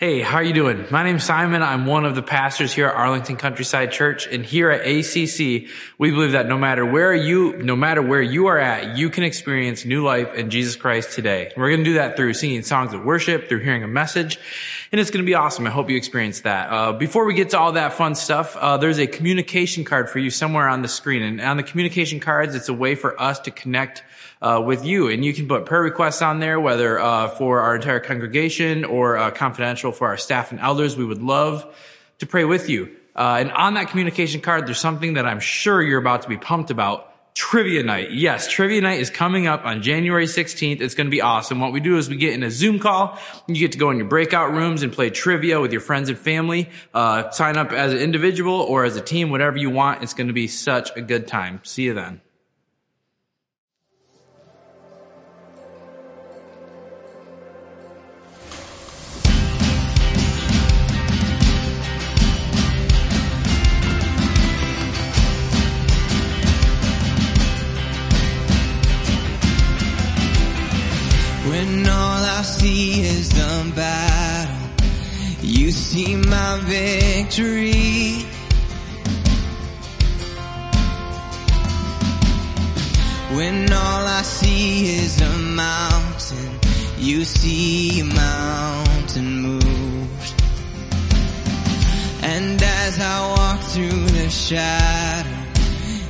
Hey, how are you doing? My name's Simon. I'm one of the pastors here at Arlington Countryside Church. And here at ACC, we believe that no matter where you, no matter where you are at, you can experience new life in Jesus Christ today. We're going to do that through singing songs of worship, through hearing a message. And it's going to be awesome. I hope you experience that. Uh, before we get to all that fun stuff, uh, there's a communication card for you somewhere on the screen. And on the communication cards, it's a way for us to connect uh, with you. And you can put prayer requests on there, whether uh, for our entire congregation or uh, confidential for our staff and elders. We would love to pray with you. Uh, and on that communication card, there's something that I'm sure you're about to be pumped about. Trivia night. Yes, trivia night is coming up on January 16th. It's going to be awesome. What we do is we get in a Zoom call. You get to go in your breakout rooms and play trivia with your friends and family. Uh, sign up as an individual or as a team, whatever you want. It's going to be such a good time. See you then. When all I see is the battle, you see my victory. When all I see is a mountain, you see a mountain moved. And as I walk through the shadow,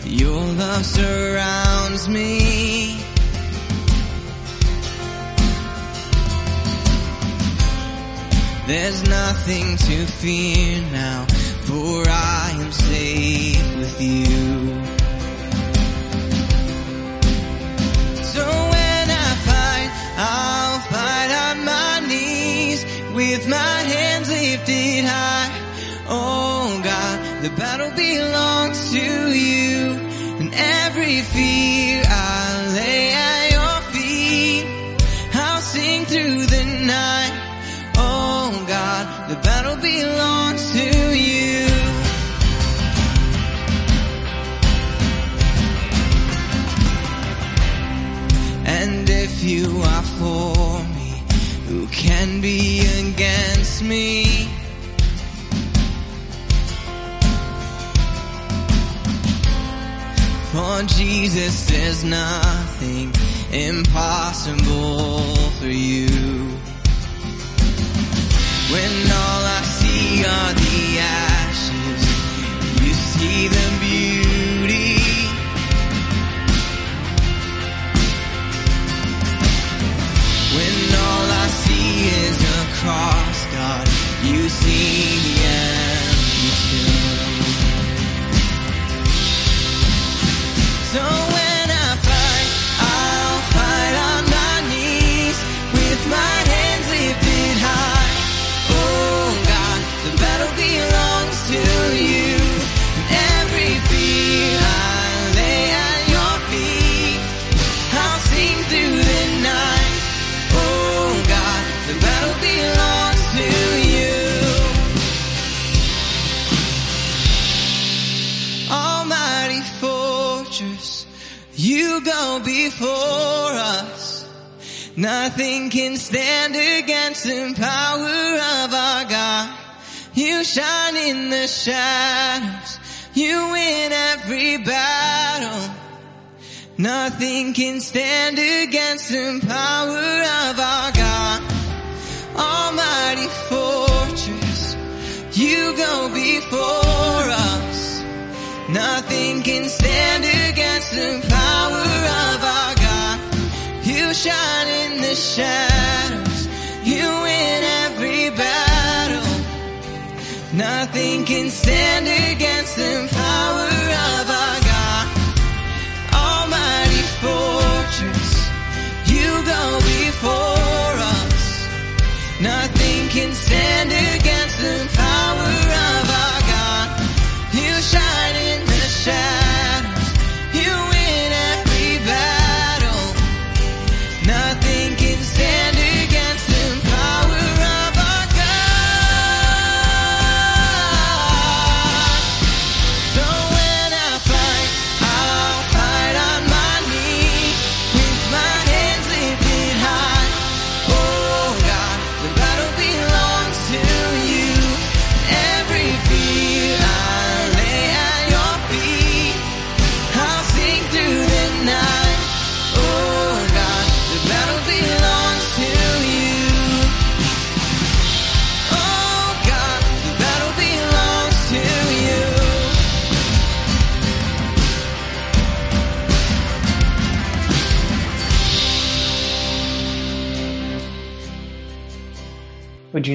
your love surrounds me. There's nothing to fear now, for I am safe with you. So when I fight, I'll fight on my knees with my hands lifted high. Oh God, the battle belongs to you, and every fear I lay be against me? For Jesus, there's nothing impossible for you. When all I see are the ashes, you see the is a cross, God, you see the before us. Nothing can stand against the power of our God. You shine in the shadows. You win every battle. Nothing can stand against the power of our God. Almighty fortress, you go before us. Nothing can stand against the power of. You shine in the shadows. You win every battle. Nothing can stand against the power of our God. Almighty fortress, you go before us. Nothing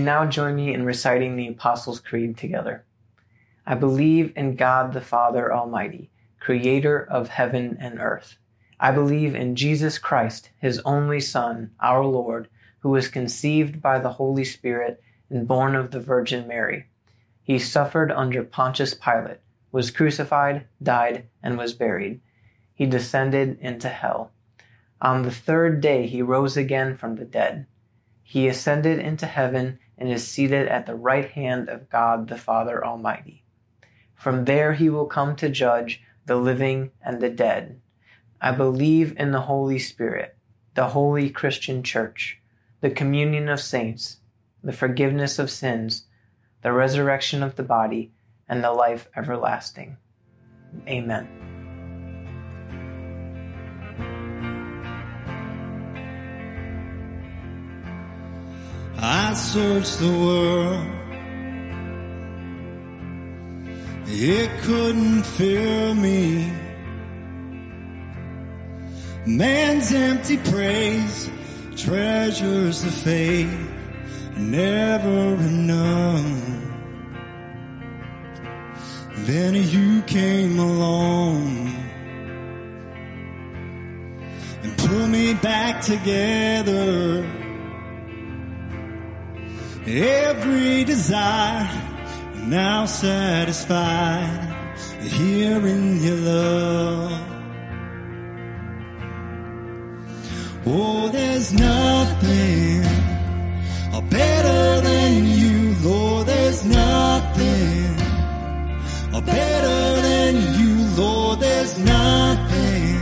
now join me in reciting the Apostles' Creed together? I believe in God the Father Almighty, creator of heaven and earth. I believe in Jesus Christ, his only Son, our Lord, who was conceived by the Holy Spirit and born of the Virgin Mary. He suffered under Pontius Pilate, was crucified, died, and was buried. He descended into hell. On the third day he rose again from the dead. He ascended into heaven and is seated at the right hand of God the Father Almighty. From there he will come to judge the living and the dead. I believe in the Holy Spirit, the holy Christian church, the communion of saints, the forgiveness of sins, the resurrection of the body, and the life everlasting. Amen. I searched the world. It couldn't fill me. Man's empty praise treasures the faith never enough. Then you came along and put me back together. Every desire now satisfied here in your love. Oh, there's nothing better than you, Lord. There's nothing better than you, Lord. There's nothing,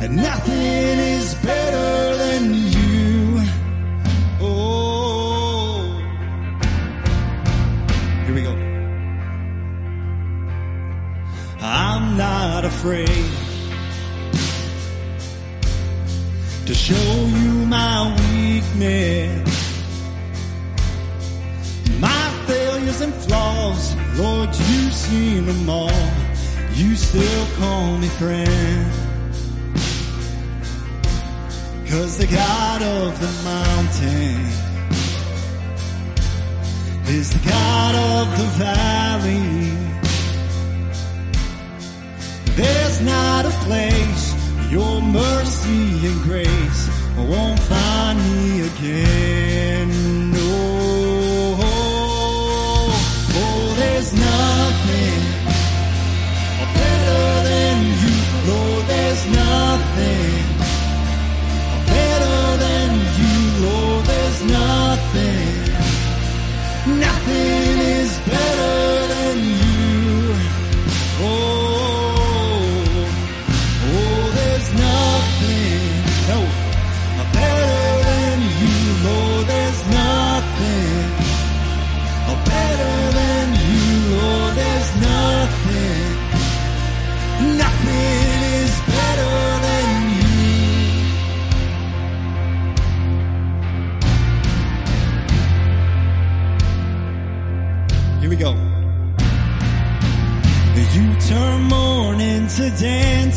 and nothing is better than you. Not afraid to show you my weakness. My failures and flaws, Lord, you've seen them all. You still call me friend. Cause the God of the mountain is the God of the valley. There's not a place your mercy and grace won't find me again. No, oh, there's nothing better than you, Lord. There's nothing better than you, Lord. There's nothing,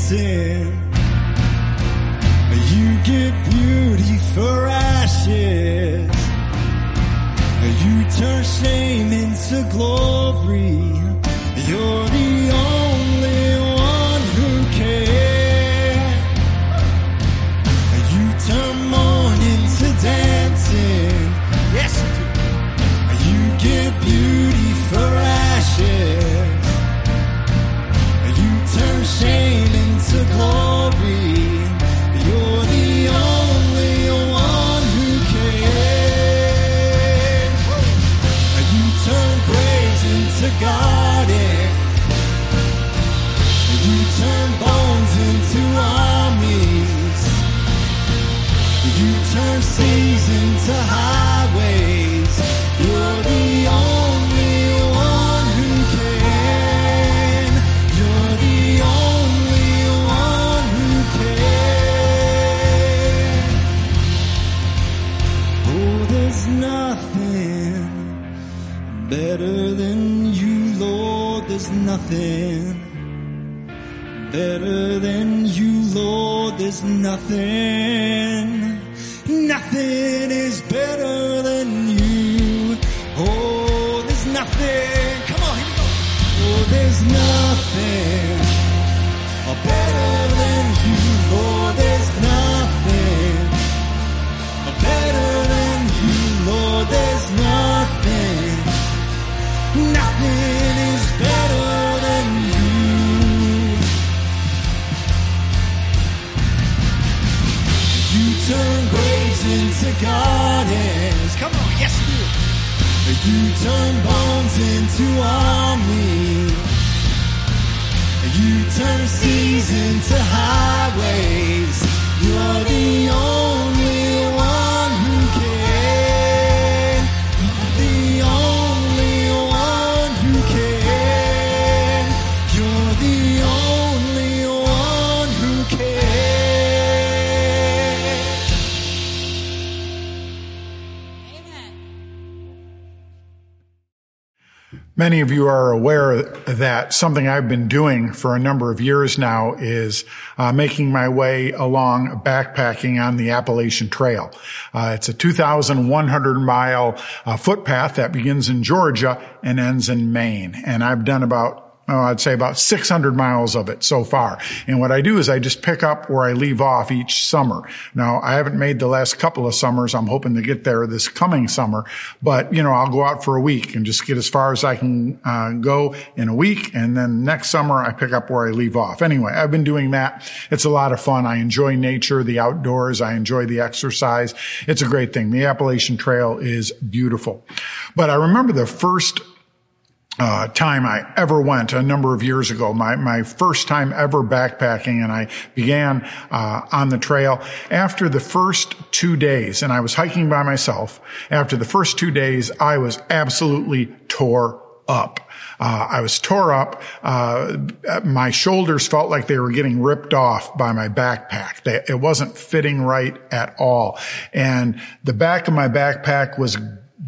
dancing. You give beauty for ashes. You turn shame into glory. You're the only better than you, Lord. There's nothing better than you, Lord. There's nothing, God is. Come on, yes you do. You turn bones into army. You turn seas into highways. You're the only Many of you are aware that something I've been doing for a number of years now is uh, making my way along backpacking on the Appalachian Trail. Uh, it's a 2,100 mile uh, footpath that begins in Georgia and ends in Maine. And I've done about oh, I'd say about 600 miles of it so far. And what I do is I just pick up where I leave off each summer. Now, I haven't made the last couple of summers. I'm hoping to get there this coming summer, but you know, I'll go out for a week and just get as far as I can uh, go in a week. And then next summer I pick up where I leave off. Anyway, I've been doing that. It's a lot of fun. I enjoy nature, the outdoors. I enjoy the exercise. It's a great thing. The Appalachian Trail is beautiful. But I remember the first uh, time I ever went a number of years ago, my, my first time ever backpacking and I began, uh, on the trail after the first two days and I was hiking by myself. After the first two days, I was absolutely tore up. Uh, I was tore up. Uh, my shoulders felt like they were getting ripped off by my backpack. They, it wasn't fitting right at all. And the back of my backpack was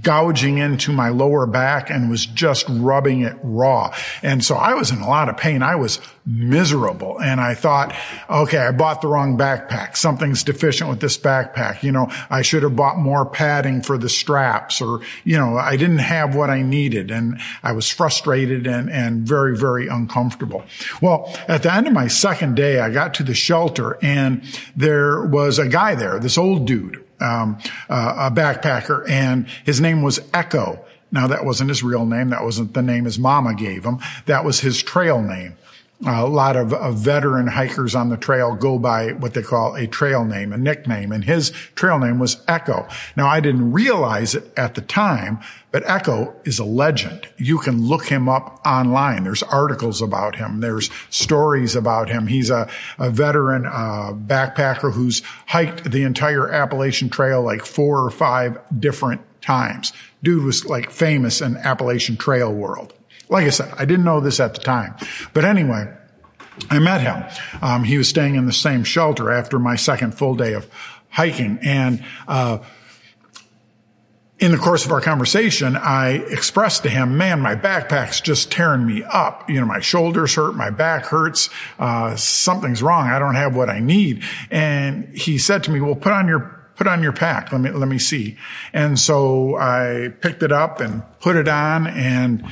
gouging into my lower back and was just rubbing it raw. And so I was in a lot of pain. I was miserable. And I thought, okay, I bought the wrong backpack. Something's deficient with this backpack. You know, I should have bought more padding for the straps or, you know, I didn't have what I needed. And I was frustrated and, and very, very uncomfortable. Well, at the end of my second day, I got to the shelter and there was a guy there, this old dude um, uh, a backpacker, and his name was Echo. Now that wasn't his real name. That wasn't the name his mama gave him. That was his trail name. Uh, a lot of, of, veteran hikers on the trail go by what they call a trail name, a nickname, and his trail name was Echo. Now I didn't realize it at the time, but Echo is a legend. You can look him up online. There's articles about him. There's stories about him. He's a, a veteran uh, backpacker who's hiked the entire Appalachian Trail like four or five different times. Dude was like famous in Appalachian Trail world. Like I said, I didn't know this at the time. But anyway, I met him. Um, he was staying in the same shelter after my second full day of hiking. And, uh, in the course of our conversation, I expressed to him, man, my backpack's just tearing me up. You know, my shoulders hurt, my back hurts, uh, something's wrong. I don't have what I need. And he said to me, well, put on your put on your pack. Let me, let me see. And so I picked it up and put it on and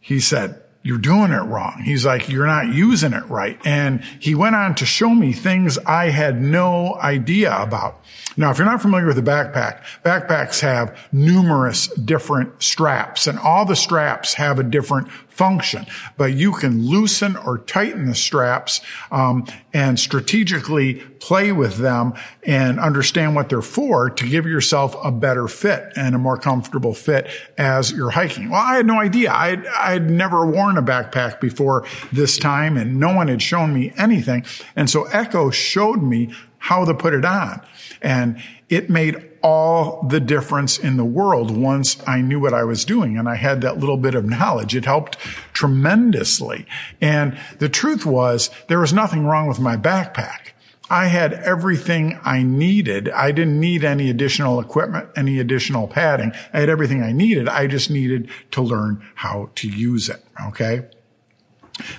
he said, you're doing it wrong. He's like, you're not using it right. And he went on to show me things I had no idea about. Now, if you're not familiar with a backpack, backpacks have numerous different straps and all the straps have a different function, but you can loosen or tighten the straps um, and strategically play with them and understand what they're for to give yourself a better fit and a more comfortable fit as you're hiking. Well, I had no idea. I'd, I'd never worn a backpack before this time and no one had shown me anything. And so Echo showed me how to put it on. And it made all the difference in the world once I knew what I was doing and I had that little bit of knowledge. It helped tremendously. And the truth was there was nothing wrong with my backpack. I had everything I needed. I didn't need any additional equipment, any additional padding. I had everything I needed. I just needed to learn how to use it. Okay.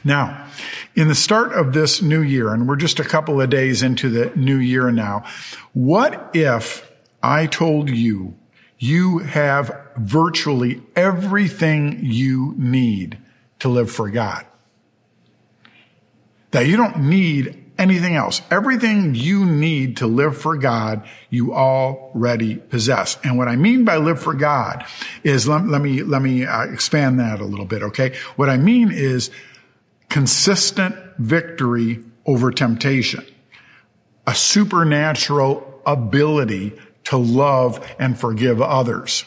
Now, in the start of this new year, and we're just a couple of days into the new year now, what if I told you you have virtually everything you need to live for God? That you don't need anything else. Everything you need to live for God, you already possess. And what I mean by live for God is, let, let me, let me uh, expand that a little bit, okay? What I mean is consistent victory over temptation, a supernatural ability to love and forgive others,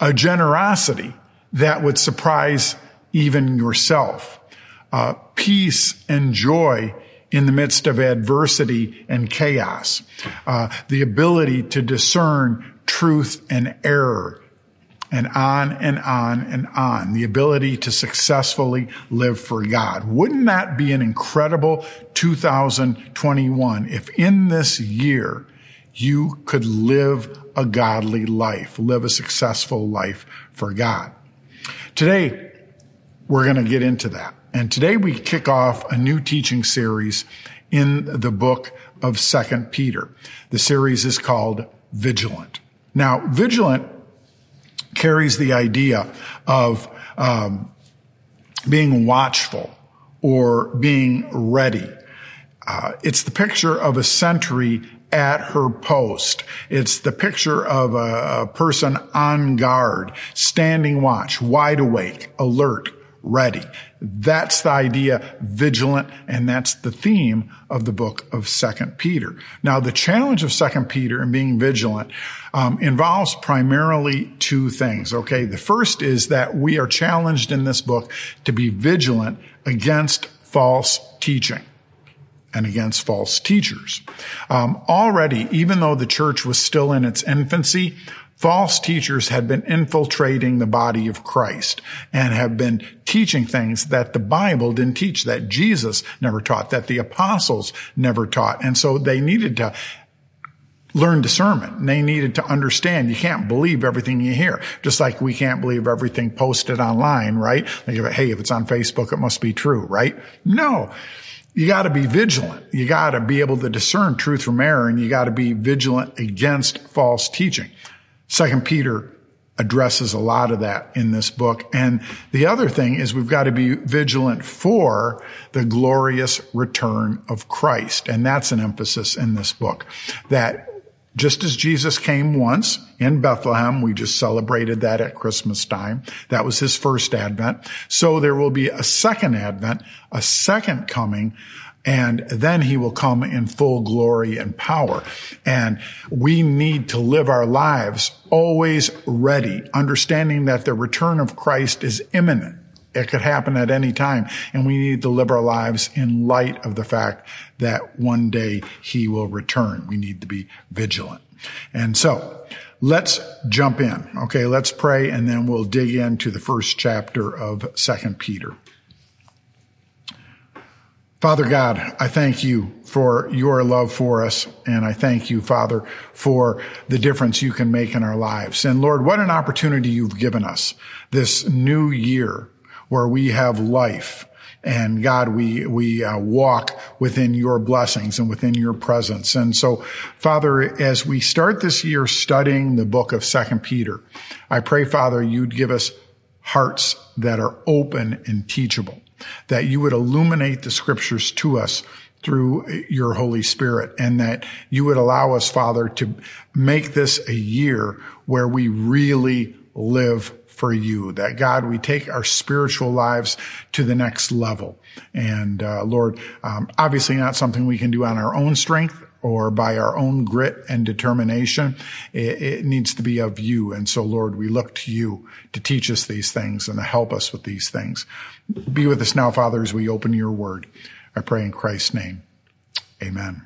a generosity that would surprise even yourself, uh, peace and joy in the midst of adversity and chaos, uh, the ability to discern truth and error, and on and on and on. The ability to successfully live for God. Wouldn't that be an incredible 2021 if in this year you could live a godly life, live a successful life for God? Today, we're going to get into that. And today we kick off a new teaching series in the book of Second Peter. The series is called Vigilant. Now, vigilant carries the idea of um, being watchful or being ready. Uh, it's the picture of a sentry at her post. It's the picture of a, a person on guard, standing watch, wide awake, alert, ready. That's the idea, vigilant, and that's the theme of the book of Second Peter. Now, the challenge of Second Peter and being vigilant um, involves primarily two things. Okay, the first is that we are challenged in this book to be vigilant against false teaching and against false teachers. Um, already, even though the church was still in its infancy, false teachers had been infiltrating the body of Christ and have been teaching things that the Bible didn't teach, that Jesus never taught, that the apostles never taught. And so they needed to learn discernment. They needed to understand you can't believe everything you hear. Just like we can't believe everything posted online, right? Like, hey, if it's on Facebook, it must be true, right? No you got to be vigilant. You got to be able to discern truth from error and you got to be vigilant against false teaching. Second Peter addresses a lot of that in this book. And the other thing is we've got to be vigilant for the glorious return of Christ. And that's an emphasis in this book that just as Jesus came once in Bethlehem, we just celebrated that at Christmas time. That was his first advent. So there will be a second advent, a second coming and then he will come in full glory and power. And we need to live our lives always ready, understanding that the return of Christ is imminent. It could happen at any time. And we need to live our lives in light of the fact that one day he will return. We need to be vigilant. And so let's jump in. Okay. Let's pray and then we'll dig into the first chapter of second Peter. Father God, I thank you for your love for us. And I thank you, Father, for the difference you can make in our lives. And Lord, what an opportunity you've given us this new year where we have life. And God, we, we uh, walk within your blessings and within your presence. And so, Father, as we start this year studying the book of second Peter, I pray, Father, you'd give us hearts that are open and teachable that you would illuminate the scriptures to us through your Holy Spirit and that you would allow us, Father, to make this a year where we really live for you. That God, we take our spiritual lives to the next level. And uh, Lord, um, obviously not something we can do on our own strength or by our own grit and determination. It, it, needs to be of you. And so, Lord, we look to you to teach us these things and to help us with these things. Be with us now, Father, as we open your word. I pray in Christ's name. Amen.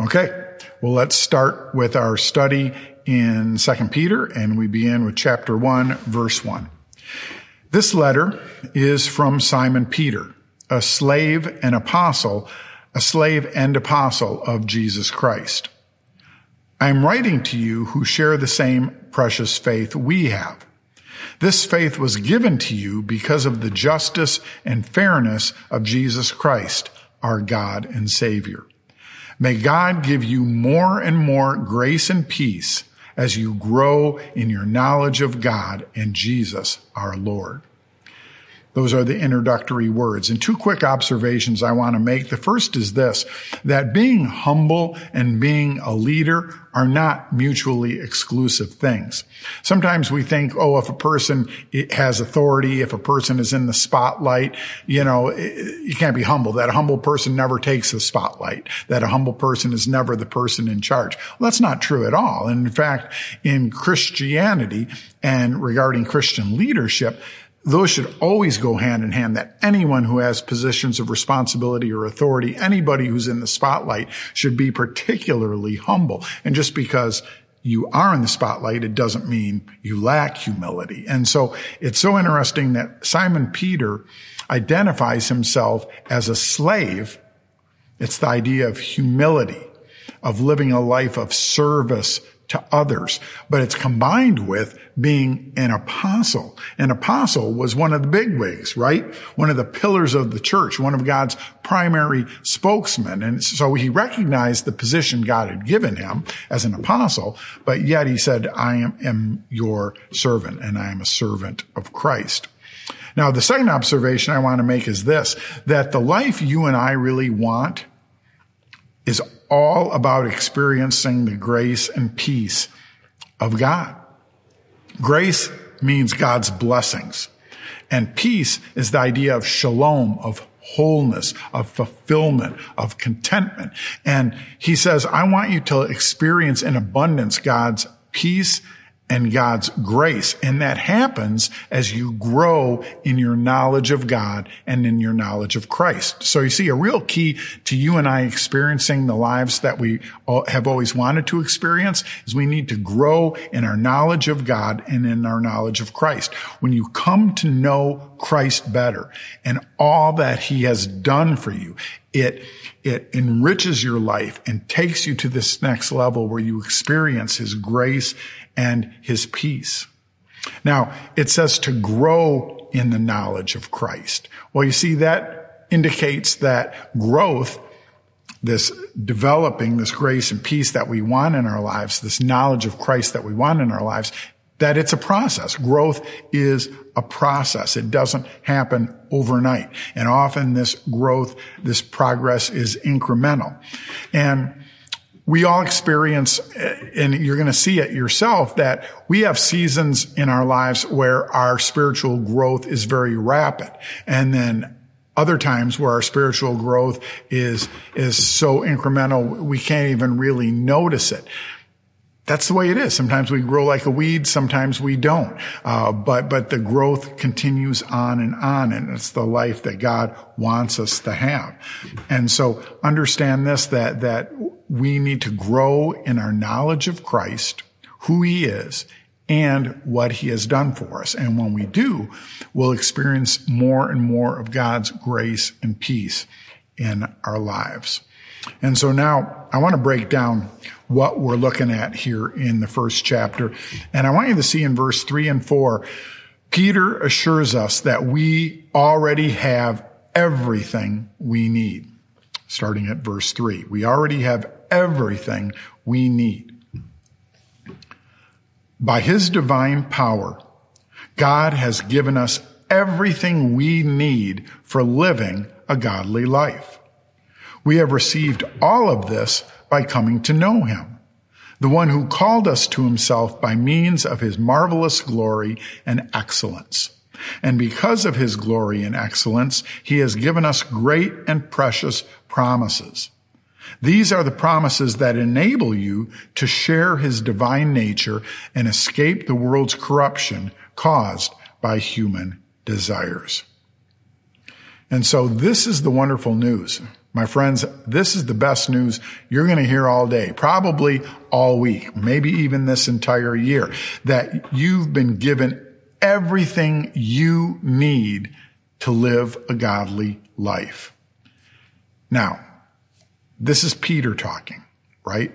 Okay. Well, let's start with our study in Second Peter, and we begin with chapter 1, verse 1. This letter is from Simon Peter, a slave and apostle a slave and apostle of Jesus Christ. I am writing to you who share the same precious faith we have. This faith was given to you because of the justice and fairness of Jesus Christ, our God and Savior. May God give you more and more grace and peace as you grow in your knowledge of God and Jesus, our Lord. Those are the introductory words. And two quick observations I want to make. The first is this, that being humble and being a leader are not mutually exclusive things. Sometimes we think, oh, if a person has authority, if a person is in the spotlight, you know, you can't be humble. That a humble person never takes the spotlight. That a humble person is never the person in charge. Well, that's not true at all. And in fact, in Christianity and regarding Christian leadership, those should always go hand in hand that anyone who has positions of responsibility or authority, anybody who's in the spotlight should be particularly humble. And just because you are in the spotlight, it doesn't mean you lack humility. And so it's so interesting that Simon Peter identifies himself as a slave. It's the idea of humility, of living a life of service to others, but it's combined with being an apostle. An apostle was one of the bigwigs, right? One of the pillars of the church, one of God's primary spokesmen. And so he recognized the position God had given him as an apostle, but yet he said, I am, am your servant and I am a servant of Christ. Now, the second observation I want to make is this, that the life you and I really want is all about experiencing the grace and peace of God. Grace means God's blessings. And peace is the idea of shalom, of wholeness, of fulfillment, of contentment. And he says, I want you to experience in abundance God's peace and God's grace. And that happens as you grow in your knowledge of God and in your knowledge of Christ. So you see, a real key to you and I experiencing the lives that we have always wanted to experience is we need to grow in our knowledge of God and in our knowledge of Christ. When you come to know Christ better and all that he has done for you, it, it enriches your life and takes you to this next level where you experience his grace and his peace. Now, it says to grow in the knowledge of Christ. Well, you see, that indicates that growth, this developing this grace and peace that we want in our lives, this knowledge of Christ that we want in our lives, that it's a process. Growth is a process. It doesn't happen overnight. And often this growth, this progress is incremental. And we all experience, eh, and you're going to see it yourself, that we have seasons in our lives where our spiritual growth is very rapid. And then other times where our spiritual growth is, is so incremental, we can't even really notice it that's the way it is. Sometimes we grow like a weed, sometimes we don't. Uh, but but the growth continues on and on, and it's the life that God wants us to have. And so understand this that that we need to grow in our knowledge of Christ, who He is, and what He has done for us. And when we do, we'll experience more and more of God's grace and peace in our lives. And so now I want to break down what we're looking at here in the first chapter. And I want you to see in verse three and four, Peter assures us that we already have everything we need. Starting at verse three, we already have everything we need. By his divine power, God has given us everything we need for living a godly life. We have received all of this by coming to know him, the one who called us to himself by means of his marvelous glory and excellence. And because of his glory and excellence, he has given us great and precious promises. These are the promises that enable you to share his divine nature and escape the world's corruption caused by human desires. And so this is the wonderful news. My friends, this is the best news you're going to hear all day, probably all week, maybe even this entire year, that you've been given everything you need to live a godly life. Now, this is Peter talking, right?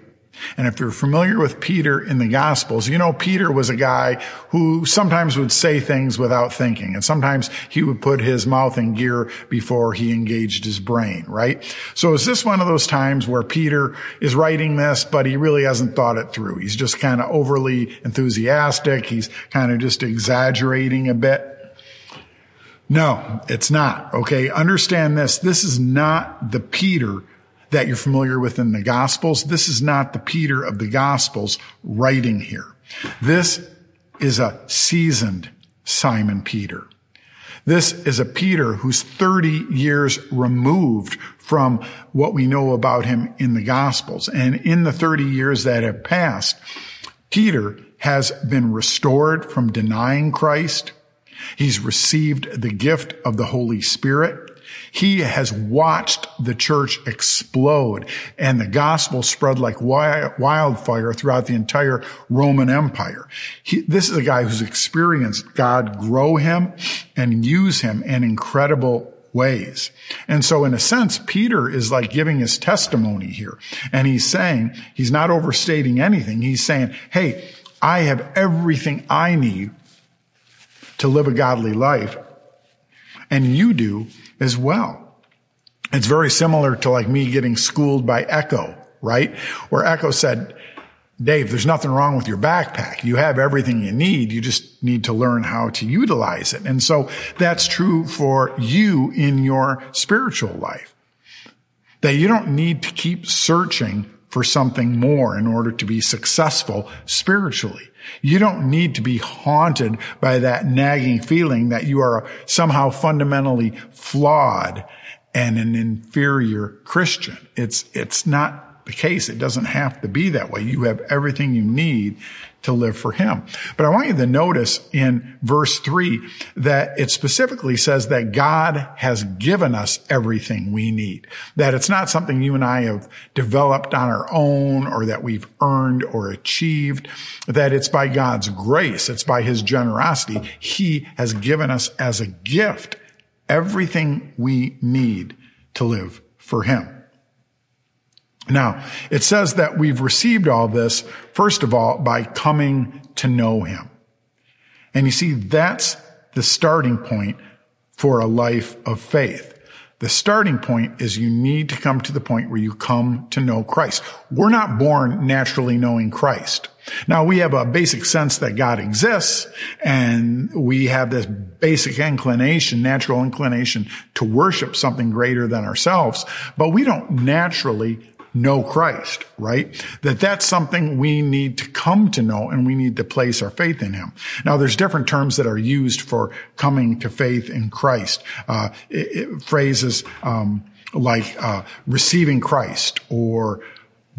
And if you're familiar with Peter in the Gospels, you know Peter was a guy who sometimes would say things without thinking, and sometimes he would put his mouth in gear before he engaged his brain, right? So is this one of those times where Peter is writing this, but he really hasn't thought it through? He's just kind of overly enthusiastic. He's kind of just exaggerating a bit. No, it's not. Okay. Understand this. This is not the Peter that you're familiar with in the Gospels. This is not the Peter of the Gospels writing here. This is a seasoned Simon Peter. This is a Peter who's 30 years removed from what we know about him in the Gospels. And in the 30 years that have passed, Peter has been restored from denying Christ. He's received the gift of the Holy Spirit. He has watched the church explode and the gospel spread like wildfire throughout the entire Roman Empire. He, this is a guy who's experienced God grow him and use him in incredible ways. And so in a sense, Peter is like giving his testimony here. And he's saying, he's not overstating anything. He's saying, Hey, I have everything I need to live a godly life. And you do as well. It's very similar to like me getting schooled by Echo, right? Where Echo said, Dave, there's nothing wrong with your backpack. You have everything you need. You just need to learn how to utilize it. And so that's true for you in your spiritual life. That you don't need to keep searching for something more in order to be successful spiritually. You don't need to be haunted by that nagging feeling that you are somehow fundamentally flawed and an inferior Christian. It's, it's not the case. It doesn't have to be that way. You have everything you need to live for him. But I want you to notice in verse three that it specifically says that God has given us everything we need. That it's not something you and I have developed on our own or that we've earned or achieved. That it's by God's grace. It's by his generosity. He has given us as a gift everything we need to live for him. Now, it says that we've received all this, first of all, by coming to know him. And you see, that's the starting point for a life of faith. The starting point is you need to come to the point where you come to know Christ. We're not born naturally knowing Christ. Now we have a basic sense that God exists and we have this basic inclination, natural inclination to worship something greater than ourselves, but we don't naturally know Christ, right? That that's something we need to come to know and we need to place our faith in him. Now there's different terms that are used for coming to faith in Christ. Uh, it, it, phrases, um, like, uh, receiving Christ or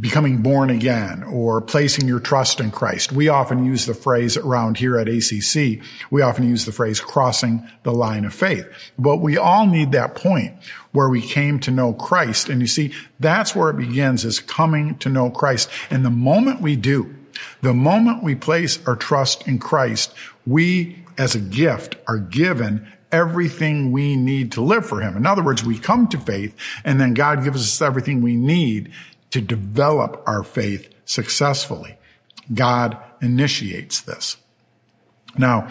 becoming born again or placing your trust in Christ. We often use the phrase around here at ACC, we often use the phrase crossing the line of faith. But we all need that point where we came to know Christ. And you see, that's where it begins is coming to know Christ. And the moment we do, the moment we place our trust in Christ, we as a gift are given everything we need to live for him. In other words, we come to faith and then God gives us everything we need to develop our faith successfully. God initiates this. Now,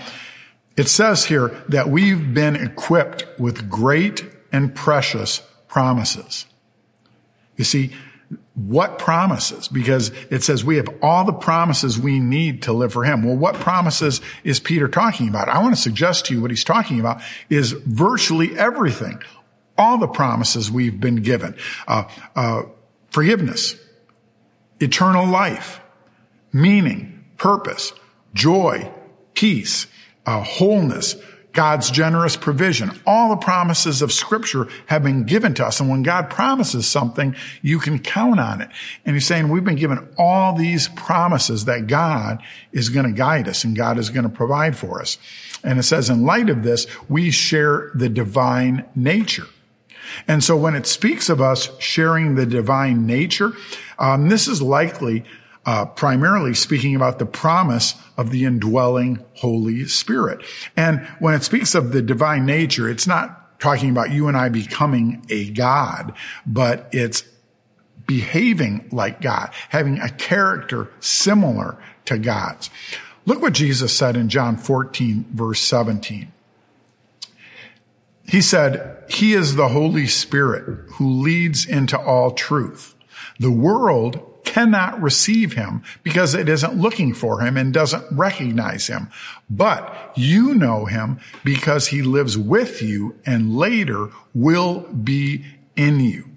it says here that we've been equipped with great and precious promises. You see, what promises? Because it says we have all the promises we need to live for him. Well, what promises is Peter talking about? I want to suggest to you what he's talking about is virtually everything. All the promises we've been given. Uh, uh, forgiveness, eternal life, meaning, purpose, joy, peace, uh, wholeness, God's generous provision. All the promises of scripture have been given to us. And when God promises something, you can count on it. And he's saying we've been given all these promises that God is going to guide us and God is going to provide for us. And it says in light of this, we share the divine nature. And so when it speaks of us sharing the divine nature, um, this is likely uh, primarily speaking about the promise of the indwelling Holy Spirit. And when it speaks of the divine nature, it's not talking about you and I becoming a God, but it's behaving like God, having a character similar to God's. Look what Jesus said in John 14 verse 17. He said, He is the Holy Spirit who leads into all truth. The world cannot receive him because it isn't looking for him and doesn't recognize him. But you know him because he lives with you and later will be in you.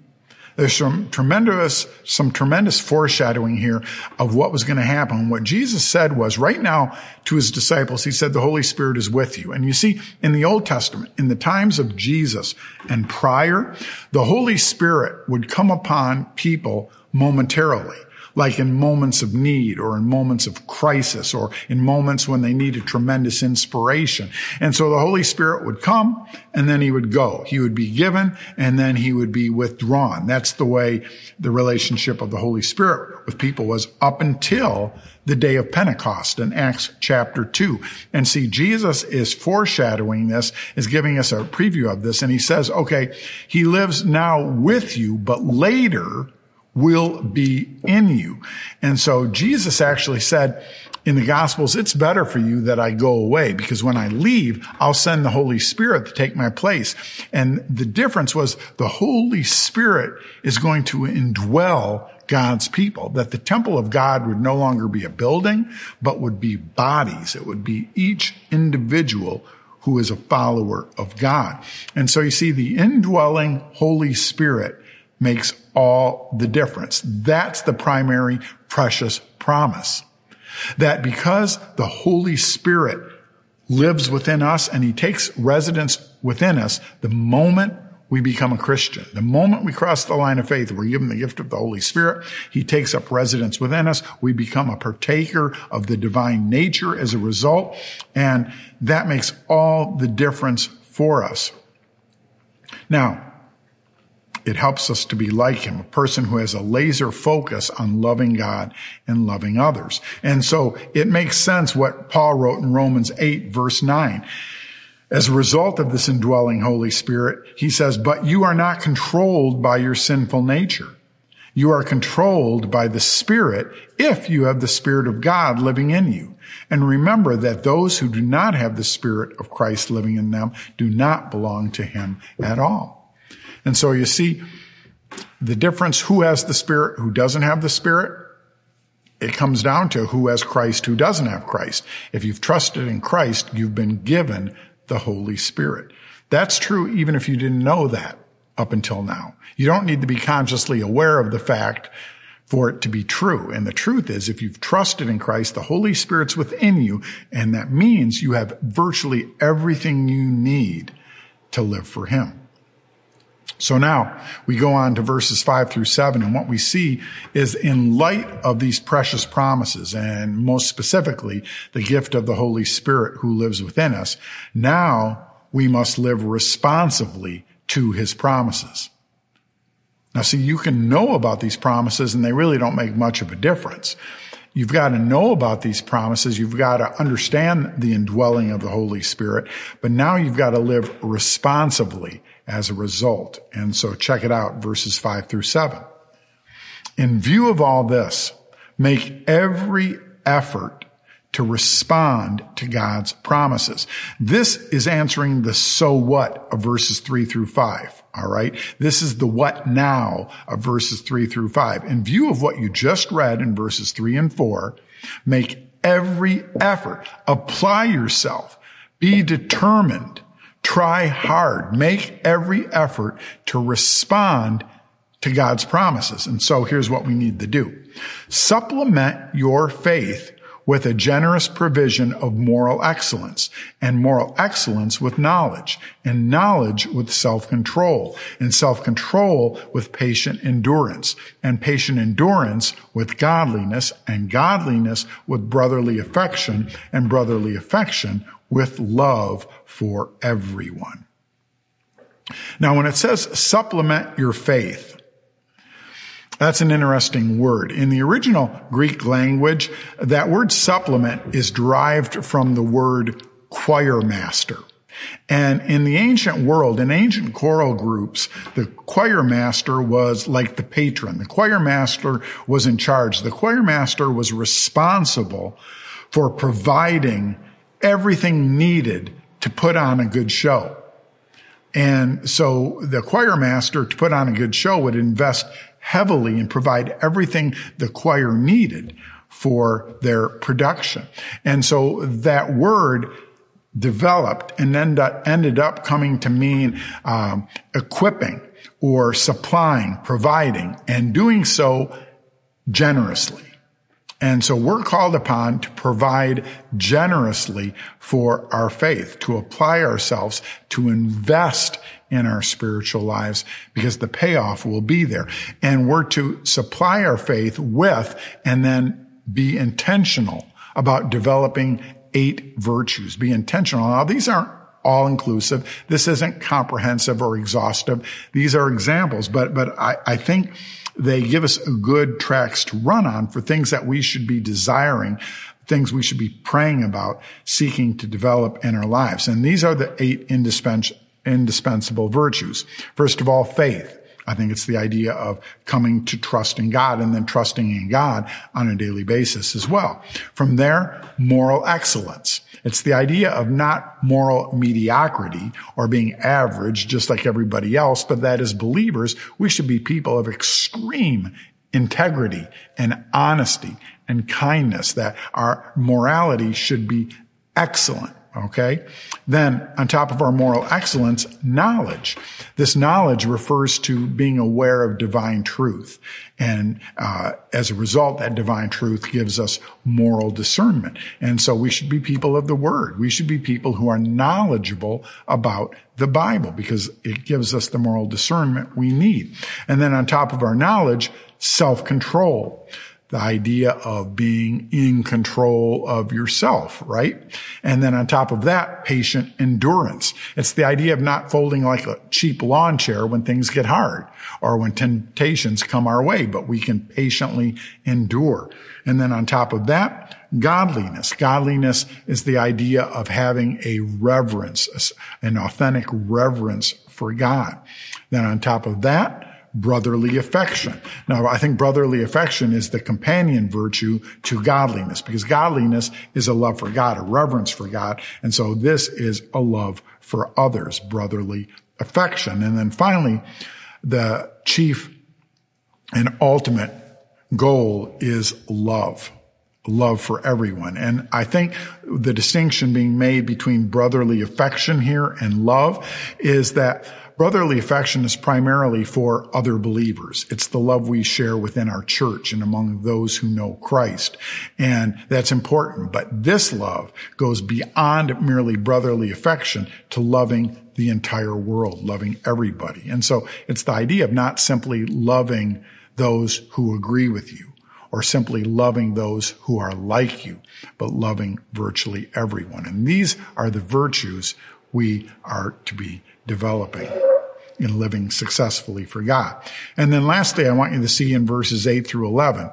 There's some tremendous, some tremendous foreshadowing here of what was going to happen. What Jesus said was right now to his disciples, he said, the Holy Spirit is with you. And you see, in the Old Testament, in the times of Jesus and prior, the Holy Spirit would come upon people momentarily like in moments of need or in moments of crisis or in moments when they needed tremendous inspiration. And so the Holy Spirit would come and then he would go. He would be given and then he would be withdrawn. That's the way the relationship of the Holy Spirit with people was up until the day of Pentecost in Acts chapter 2. And see, Jesus is foreshadowing this, is giving us a preview of this, and he says, okay, he lives now with you, but later will be in you. And so Jesus actually said in the Gospels, it's better for you that I go away because when I leave, I'll send the Holy Spirit to take my place. And the difference was the Holy Spirit is going to indwell God's people, that the temple of God would no longer be a building, but would be bodies. It would be each individual who is a follower of God. And so you see the indwelling Holy Spirit makes all the difference. That's the primary precious promise. That because the Holy Spirit lives within us and he takes residence within us, the moment we become a Christian, the moment we cross the line of faith, we're given the gift of the Holy Spirit. He takes up residence within us. We become a partaker of the divine nature as a result. And that makes all the difference for us. Now, it helps us to be like him, a person who has a laser focus on loving God and loving others. And so it makes sense what Paul wrote in Romans 8 verse 9. As a result of this indwelling Holy Spirit, he says, but you are not controlled by your sinful nature. You are controlled by the Spirit if you have the Spirit of God living in you. And remember that those who do not have the Spirit of Christ living in them do not belong to Him at all. And so you see the difference who has the Spirit, who doesn't have the Spirit. It comes down to who has Christ, who doesn't have Christ. If you've trusted in Christ, you've been given the Holy Spirit. That's true even if you didn't know that up until now. You don't need to be consciously aware of the fact for it to be true. And the truth is, if you've trusted in Christ, the Holy Spirit's within you, and that means you have virtually everything you need to live for Him. So now we go on to verses five through seven, and what we see is in light of these precious promises, and most specifically, the gift of the Holy Spirit who lives within us, now we must live responsively to his promises. Now see, you can know about these promises and they really don't make much of a difference. You've got to know about these promises. You've got to understand the indwelling of the Holy Spirit, but now you've got to live responsibly as a result. And so check it out, verses five through seven. In view of all this, make every effort to respond to God's promises. This is answering the so what of verses three through five. All right. This is the what now of verses three through five. In view of what you just read in verses three and four, make every effort, apply yourself, be determined Try hard. Make every effort to respond to God's promises. And so here's what we need to do. Supplement your faith with a generous provision of moral excellence and moral excellence with knowledge and knowledge with self-control and self-control with patient endurance and patient endurance with godliness and godliness with brotherly affection and brotherly affection with love for everyone. Now, when it says supplement your faith, that's an interesting word. In the original Greek language, that word supplement is derived from the word choir master. And in the ancient world, in ancient choral groups, the choir master was like the patron. The choir master was in charge. The choir master was responsible for providing everything needed to put on a good show. And so the choir master to put on a good show would invest heavily and provide everything the choir needed for their production. And so that word developed and end up, ended up coming to mean um, equipping or supplying, providing, and doing so generously. And so we're called upon to provide generously for our faith, to apply ourselves, to invest in our spiritual lives because the payoff will be there. And we're to supply our faith with and then be intentional about developing eight virtues. Be intentional. Now these aren't all inclusive. This isn't comprehensive or exhaustive. These are examples, but, but I, I think they give us good tracks to run on for things that we should be desiring, things we should be praying about, seeking to develop in our lives. And these are the eight indispens- indispensable virtues. First of all, faith. I think it's the idea of coming to trust in God and then trusting in God on a daily basis as well. From there, moral excellence. It's the idea of not moral mediocrity or being average just like everybody else, but that as believers, we should be people of extreme integrity and honesty and kindness, that our morality should be excellent. Okay. Then on top of our moral excellence, knowledge. This knowledge refers to being aware of divine truth. And uh, as a result, that divine truth gives us moral discernment. And so we should be people of the word. We should be people who are knowledgeable about the Bible because it gives us the moral discernment we need. And then on top of our knowledge, self-control the idea of being in control of yourself, right? And then on top of that, patient endurance. It's the idea of not folding like a cheap lawn chair when things get hard or when temptations come our way, but we can patiently endure. And then on top of that, godliness. Godliness is the idea of having a reverence, an authentic reverence for God. Then on top of that, brotherly affection. Now, I think brotherly affection is the companion virtue to godliness because godliness is a love for God, a reverence for God. And so this is a love for others, brotherly affection. And then finally, the chief and ultimate goal is love love for everyone. And I think the distinction being made between brotherly affection here and love is that brotherly affection is primarily for other believers. It's the love we share within our church and among those who know Christ. And that's important. But this love goes beyond merely brotherly affection to loving the entire world, loving everybody. And so it's the idea of not simply loving those who agree with you or simply loving those who are like you, but loving virtually everyone. And these are the virtues we are to be developing and living successfully for God. And then lastly, I want you to see in verses 8 through 11,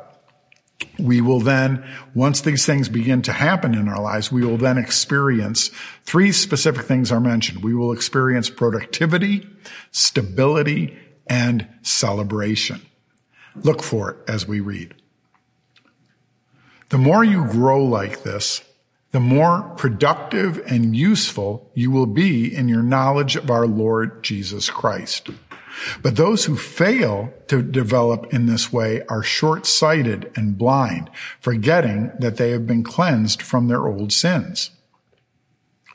we will then, once these things begin to happen in our lives, we will then experience three specific things are mentioned. We will experience productivity, stability, and celebration. Look for it as we read. The more you grow like this, the more productive and useful you will be in your knowledge of our Lord Jesus Christ. But those who fail to develop in this way are short-sighted and blind, forgetting that they have been cleansed from their old sins.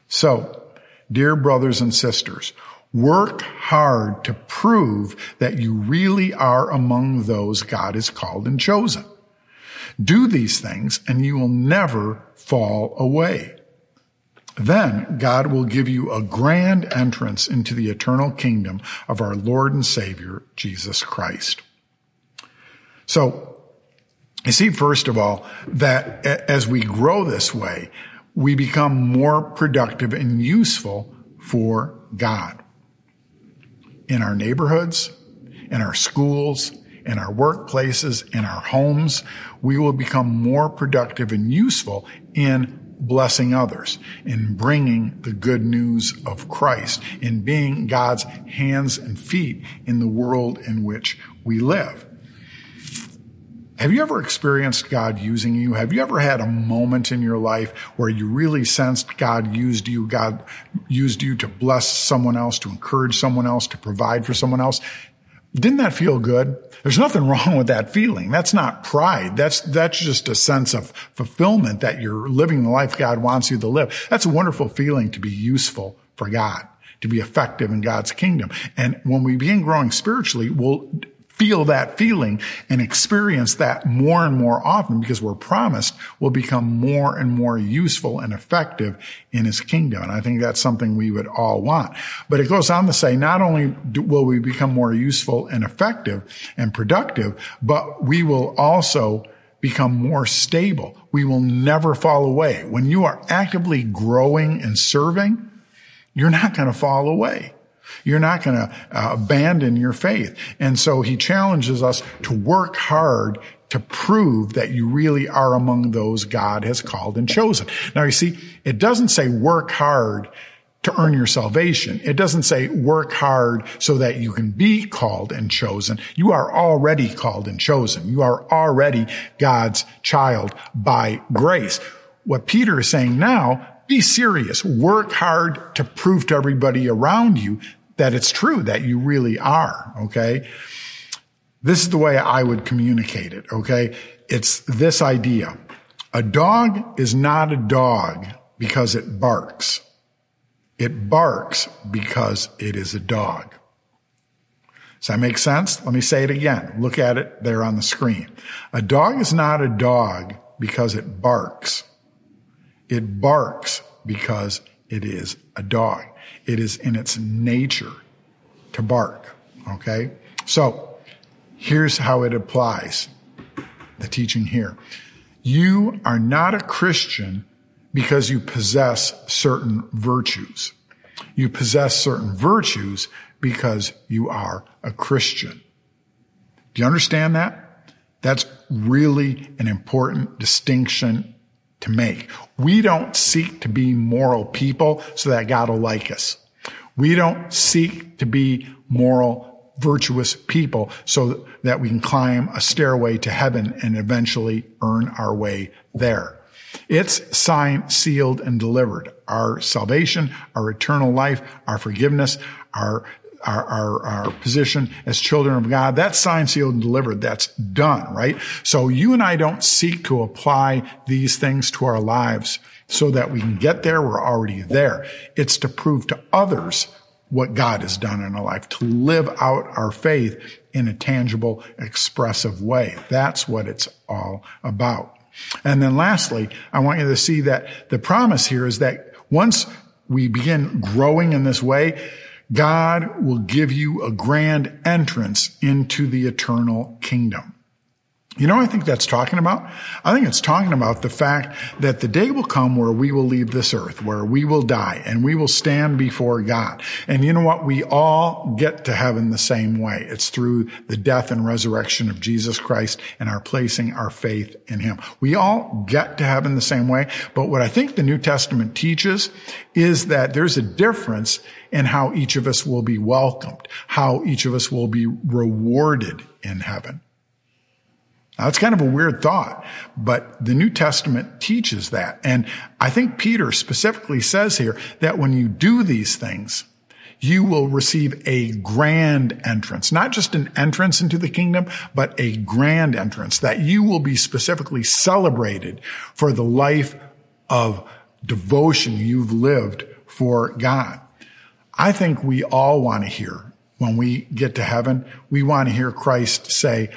So, dear brothers and sisters, work hard to prove that you really are among those God has called and chosen. Do these things and you will never fall away. Then God will give you a grand entrance into the eternal kingdom of our Lord and Savior, Jesus Christ. So, you see, first of all, that as we grow this way, we become more productive and useful for God. In our neighborhoods, in our schools, in our workplaces, in our homes, we will become more productive and useful in blessing others, in bringing the good news of Christ, in being God's hands and feet in the world in which we live. Have you ever experienced God using you? Have you ever had a moment in your life where you really sensed God used you, God used you to bless someone else, to encourage someone else, to provide for someone else? Didn't that feel good? There's nothing wrong with that feeling. That's not pride. That's, that's just a sense of fulfillment that you're living the life God wants you to live. That's a wonderful feeling to be useful for God, to be effective in God's kingdom. And when we begin growing spiritually, we'll feel that feeling and experience that more and more often because we're promised we'll become more and more useful and effective in his kingdom. And I think that's something we would all want. But it goes on to say, not only do, will we become more useful and effective and productive, but we will also become more stable. We will never fall away. When you are actively growing and serving, you're not going to fall away. You're not going to uh, abandon your faith. And so he challenges us to work hard to prove that you really are among those God has called and chosen. Now you see, it doesn't say work hard to earn your salvation. It doesn't say work hard so that you can be called and chosen. You are already called and chosen. You are already God's child by grace. What Peter is saying now be serious. Work hard to prove to everybody around you that it's true that you really are. Okay. This is the way I would communicate it. Okay. It's this idea. A dog is not a dog because it barks. It barks because it is a dog. Does that make sense? Let me say it again. Look at it there on the screen. A dog is not a dog because it barks. It barks because it is a dog. It is in its nature to bark. Okay? So, here's how it applies. The teaching here. You are not a Christian because you possess certain virtues. You possess certain virtues because you are a Christian. Do you understand that? That's really an important distinction to make. We don't seek to be moral people so that God will like us. We don't seek to be moral, virtuous people so that we can climb a stairway to heaven and eventually earn our way there. It's signed, sealed, and delivered. Our salvation, our eternal life, our forgiveness, our our, our, our position as children of God. That's signed, sealed, and delivered. That's done, right? So you and I don't seek to apply these things to our lives so that we can get there. We're already there. It's to prove to others what God has done in our life, to live out our faith in a tangible, expressive way. That's what it's all about. And then lastly, I want you to see that the promise here is that once we begin growing in this way, God will give you a grand entrance into the eternal kingdom. You know I think that's talking about? I think it's talking about the fact that the day will come where we will leave this earth, where we will die and we will stand before God. And you know what? We all get to heaven the same way. It's through the death and resurrection of Jesus Christ and our placing our faith in Him. We all get to heaven the same way. But what I think the New Testament teaches is that there's a difference in how each of us will be welcomed, how each of us will be rewarded in heaven. Now, that's kind of a weird thought, but the New Testament teaches that. And I think Peter specifically says here that when you do these things, you will receive a grand entrance, not just an entrance into the kingdom, but a grand entrance that you will be specifically celebrated for the life of devotion you've lived for God. I think we all want to hear when we get to heaven, we want to hear Christ say,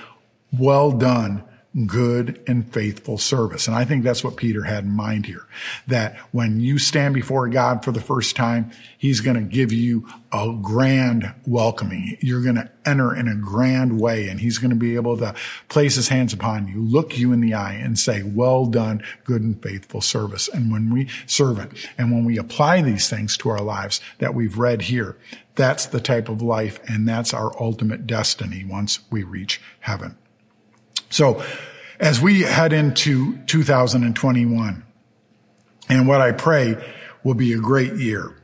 well done, good and faithful service. And I think that's what Peter had in mind here. That when you stand before God for the first time, he's going to give you a grand welcoming. You're going to enter in a grand way and he's going to be able to place his hands upon you, look you in the eye and say, well done, good and faithful service. And when we servant and when we apply these things to our lives that we've read here, that's the type of life and that's our ultimate destiny once we reach heaven. So as we head into 2021, and what I pray will be a great year,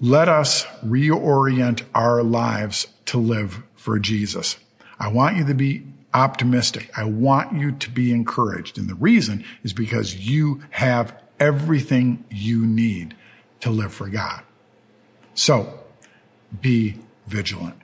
let us reorient our lives to live for Jesus. I want you to be optimistic. I want you to be encouraged. And the reason is because you have everything you need to live for God. So be vigilant.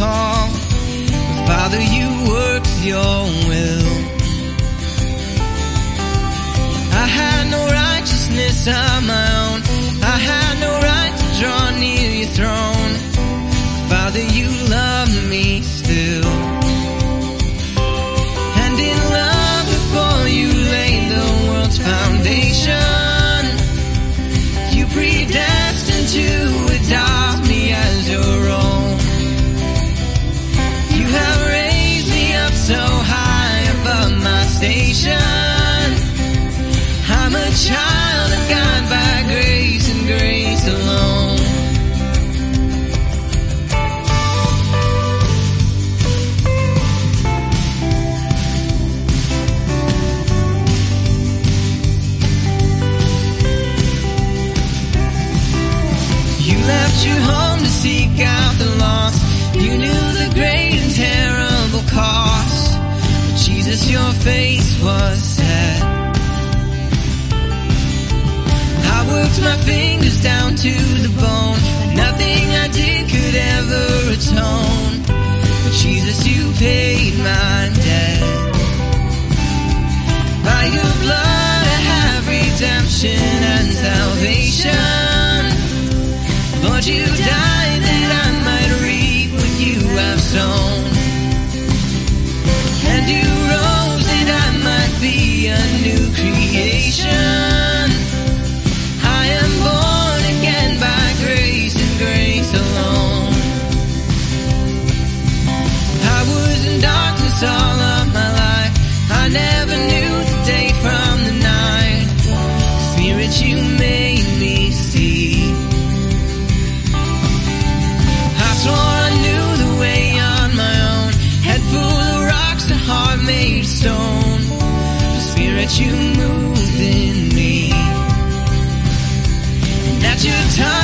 Father, you work your will. I had no righteousness of my own. I had no right to draw near your throne. Father, you love me still. And in love before you laid the world's foundation. I'm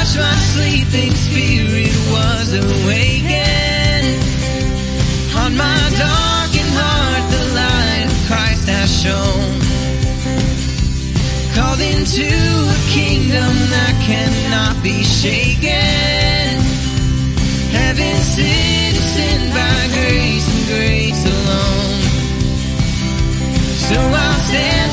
touch, my sleeping spirit was awakened. On my darkened heart, the light of Christ has shone. Called into a kingdom that cannot be shaken. Heaven citizen by grace and grace alone. So I'll stand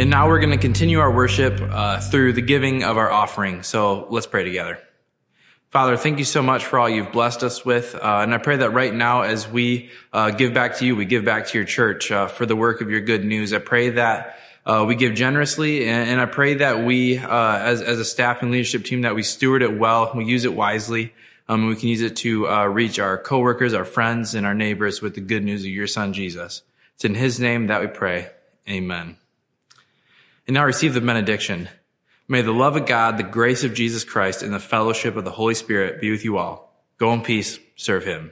and now we're going to continue our worship uh, through the giving of our offering. So let's pray together. Father, thank you so much for all you've blessed us with. Uh, and I pray that right now, as we uh, give back to you, we give back to your church uh, for the work of your good news. I pray that uh, we give generously, and, and I pray that we, uh, as, as a staff and leadership team, that we steward it well, we use it wisely, um, we can use it to uh, reach our coworkers, our friends, and our neighbors with the good news of your Son Jesus. It's in His name that we pray. Amen. And now receive the benediction. May the love of God, the grace of Jesus Christ, and the fellowship of the Holy Spirit be with you all. Go in peace. Serve him.